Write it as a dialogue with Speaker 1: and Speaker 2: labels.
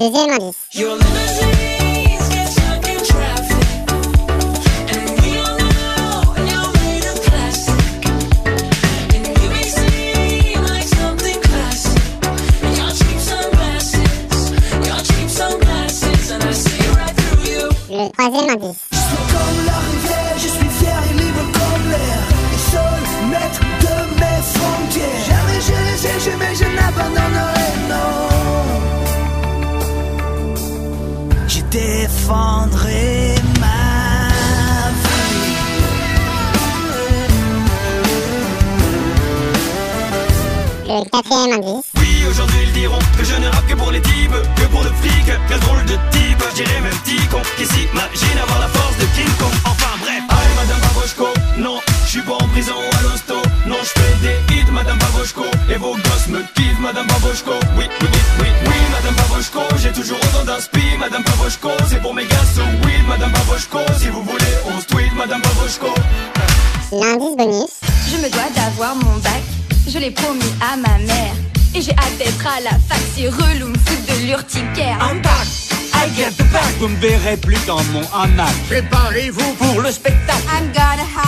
Speaker 1: Le deuxième indice. Le troisième indice.
Speaker 2: Comme la rivière, je suis fier et libre comme l'air. Et seul maître de mes frontières. Jamais je les ai, jamais je défendrai ma vie.
Speaker 1: Le quatrième indice.
Speaker 3: Oui, aujourd'hui ils diront que je ne rappe que pour les types, que pour le fric, quel drôle de type, je dirais gosses me kiffent Madame Pavoshko, oui, oui, oui, oui, oui, Madame Pavoshko, j'ai toujours autant d'inspi, Madame Pavoshko, c'est pour mes gars, so weed, Madame Pavoshko, si vous voulez, on se tweet, Madame Pavoshko.
Speaker 1: L'indice bonus.
Speaker 4: Je me dois d'avoir mon bac, je l'ai promis à ma mère. Et j'ai hâte d'être à la fac, si relou me foutre de l'urticaire.
Speaker 5: I'm back, I get the back. Vous me verrez plus dans mon hamac. Préparez-vous pour le spectacle.
Speaker 4: I'm gonna have